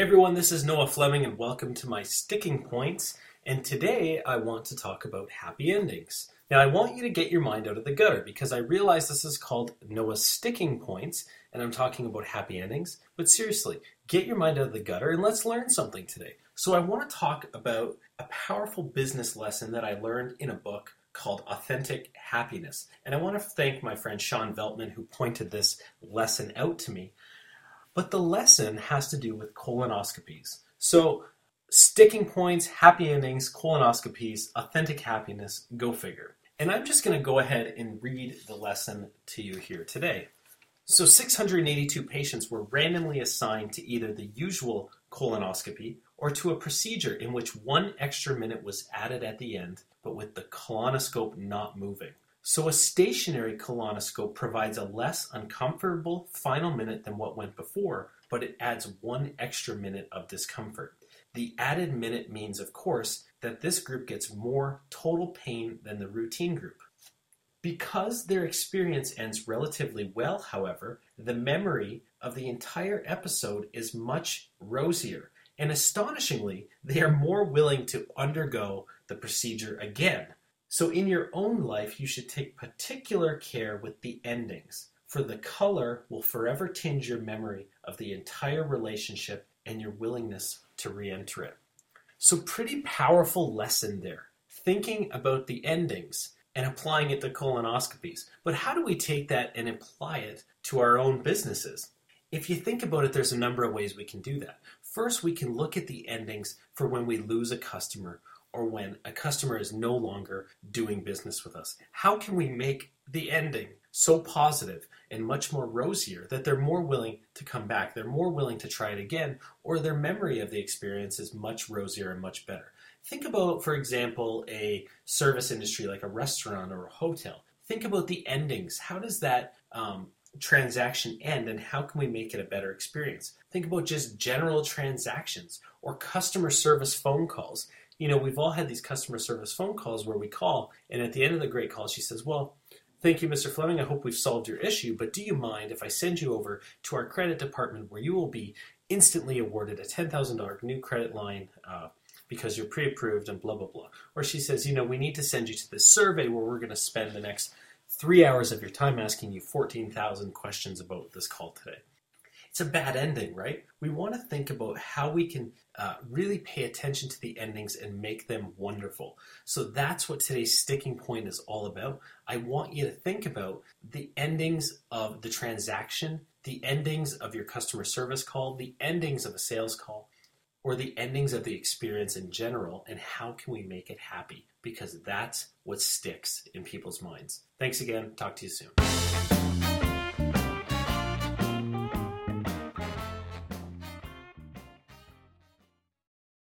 Hey everyone, this is Noah Fleming, and welcome to my Sticking Points. And today I want to talk about happy endings. Now, I want you to get your mind out of the gutter because I realize this is called Noah's Sticking Points, and I'm talking about happy endings. But seriously, get your mind out of the gutter and let's learn something today. So, I want to talk about a powerful business lesson that I learned in a book called Authentic Happiness. And I want to thank my friend Shawn Veltman who pointed this lesson out to me. But the lesson has to do with colonoscopies. So, sticking points, happy endings, colonoscopies, authentic happiness, go figure. And I'm just going to go ahead and read the lesson to you here today. So, 682 patients were randomly assigned to either the usual colonoscopy or to a procedure in which one extra minute was added at the end, but with the colonoscope not moving. So a stationary colonoscope provides a less uncomfortable final minute than what went before, but it adds one extra minute of discomfort. The added minute means, of course, that this group gets more total pain than the routine group. Because their experience ends relatively well, however, the memory of the entire episode is much rosier, and astonishingly, they are more willing to undergo the procedure again. So, in your own life, you should take particular care with the endings, for the color will forever tinge your memory of the entire relationship and your willingness to re enter it. So, pretty powerful lesson there. Thinking about the endings and applying it to colonoscopies. But how do we take that and apply it to our own businesses? If you think about it, there's a number of ways we can do that. First, we can look at the endings for when we lose a customer or when a customer is no longer doing business with us? How can we make the ending so positive and much more rosier that they're more willing to come back, they're more willing to try it again, or their memory of the experience is much rosier and much better? Think about, for example, a service industry like a restaurant or a hotel. Think about the endings. How does that um, transaction end and how can we make it a better experience? Think about just general transactions or customer service phone calls you know, we've all had these customer service phone calls where we call, and at the end of the great call, she says, Well, thank you, Mr. Fleming. I hope we've solved your issue, but do you mind if I send you over to our credit department where you will be instantly awarded a $10,000 new credit line? Uh, because you're pre-approved and blah blah blah. Or she says, you know, we need to send you to this survey where we're going to spend the next three hours of your time asking you 14,000 questions about this call today it's a bad ending, right? We want to think about how we can uh, really pay attention to the endings and make them wonderful. So that's what today's sticking point is all about. I want you to think about the endings of the transaction, the endings of your customer service call, the endings of a sales call, or the endings of the experience in general, and how can we make it happy? Because that's what sticks in people's minds. Thanks again. Talk to you soon.